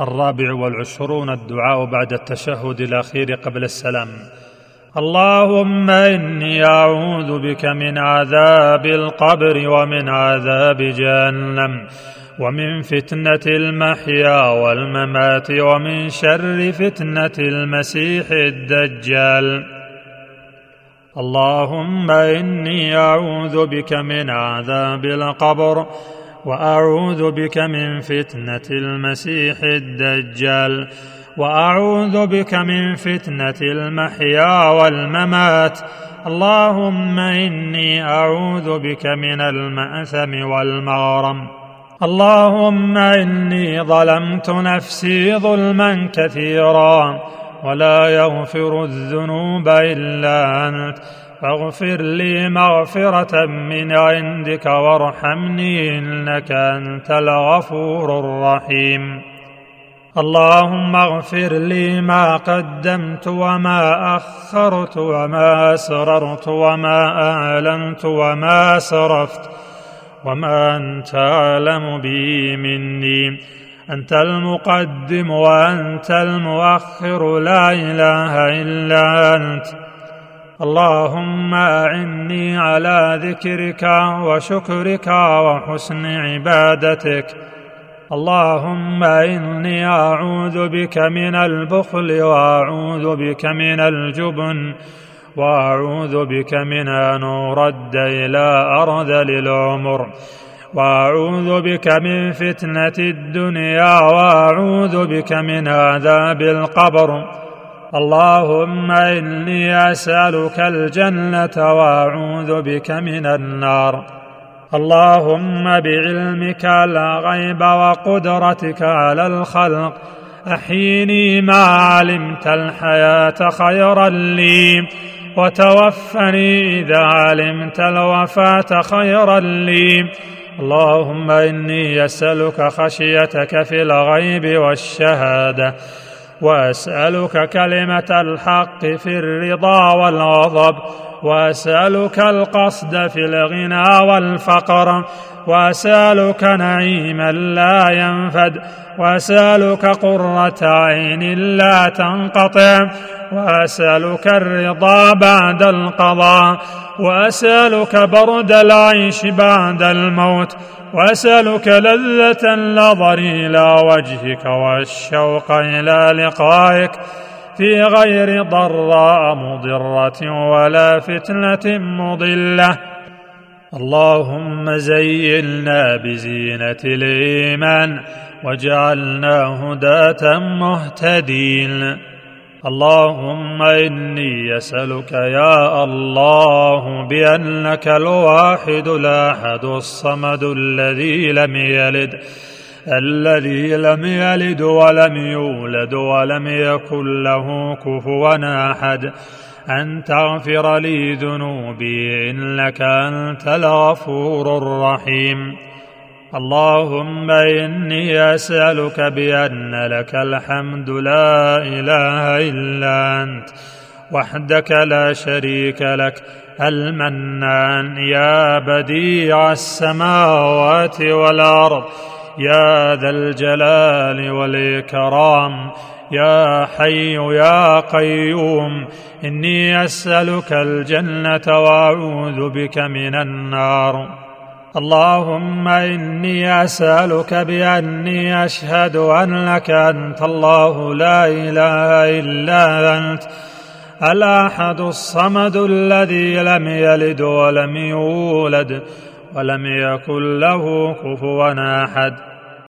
الرابع والعشرون الدعاء بعد التشهد الأخير قبل السلام. اللهم إني أعوذ بك من عذاب القبر ومن عذاب جهنم ومن فتنة المحيا والممات ومن شر فتنة المسيح الدجال. اللهم إني أعوذ بك من عذاب القبر وأعوذ بك من فتنة المسيح الدجال. وأعوذ بك من فتنة المحيا والممات. اللهم إني أعوذ بك من المأثم والمغرم. اللهم إني ظلمت نفسي ظلما كثيرا. ولا يغفر الذنوب إلا أنت. فاغفر لي مغفرة من عندك وارحمني إنك أنت الغفور الرحيم. اللهم اغفر لي ما قدمت وما أخرت وما أسررت وما أعلنت وما اسرفت وما أنت أعلم به مني. أنت المقدم وأنت المؤخر لا إله إلا أنت. اللهم اعني على ذكرك وشكرك وحسن عبادتك اللهم اني اعوذ بك من البخل واعوذ بك من الجبن واعوذ بك من ان ارد إلى ارذل العمر واعوذ بك من فتنه الدنيا واعوذ بك من عذاب القبر اللهم إني أسألك الجنة وأعوذ بك من النار. اللهم بعلمك الغيب وقدرتك على الخلق. أحيني ما علمت الحياة خيرا لي وتوفني إذا علمت الوفاة خيرا لي. اللهم إني أسألك خشيتك في الغيب والشهادة. واسألك كلمة الحق في الرضا والغضب. واسألك القصد في الغنى والفقر واسألك نعيما لا ينفد واسألك قرة عين لا تنقطع واسألك الرضا بعد القضاء واسألك برد العيش بعد الموت واسألك لذة النظر إلى وجهك والشوق إلى لقائك. في غير ضراء مضرة ولا فتنة مضلة. اللهم زينا بزينة الإيمان واجعلنا هداة مهتدين. اللهم إني أسألك يا الله بانك الواحد الأحد الصمد الذي لم يلد الذي لم يلد ولم يولد ولم يكن له كفوا أحد. أن تغفر لي ذنوبي إنك أنت الغفور الرحيم. اللهم إني أسألك بأن لك الحمد لا إله إلا أنت وحدك لا شريك لك. المنان يا بديع السماوات والأرض. يا ذا الجلال والإكرام يا حي يا قيوم إني أسألك الجنة وأعوذ بك من النار. اللهم إني أسألك بأني أشهد انك أنت الله لا إله إلا أنت الأحد الصمد الذي لم يلد ولم يولد ولم يكن له كفوا أحد؟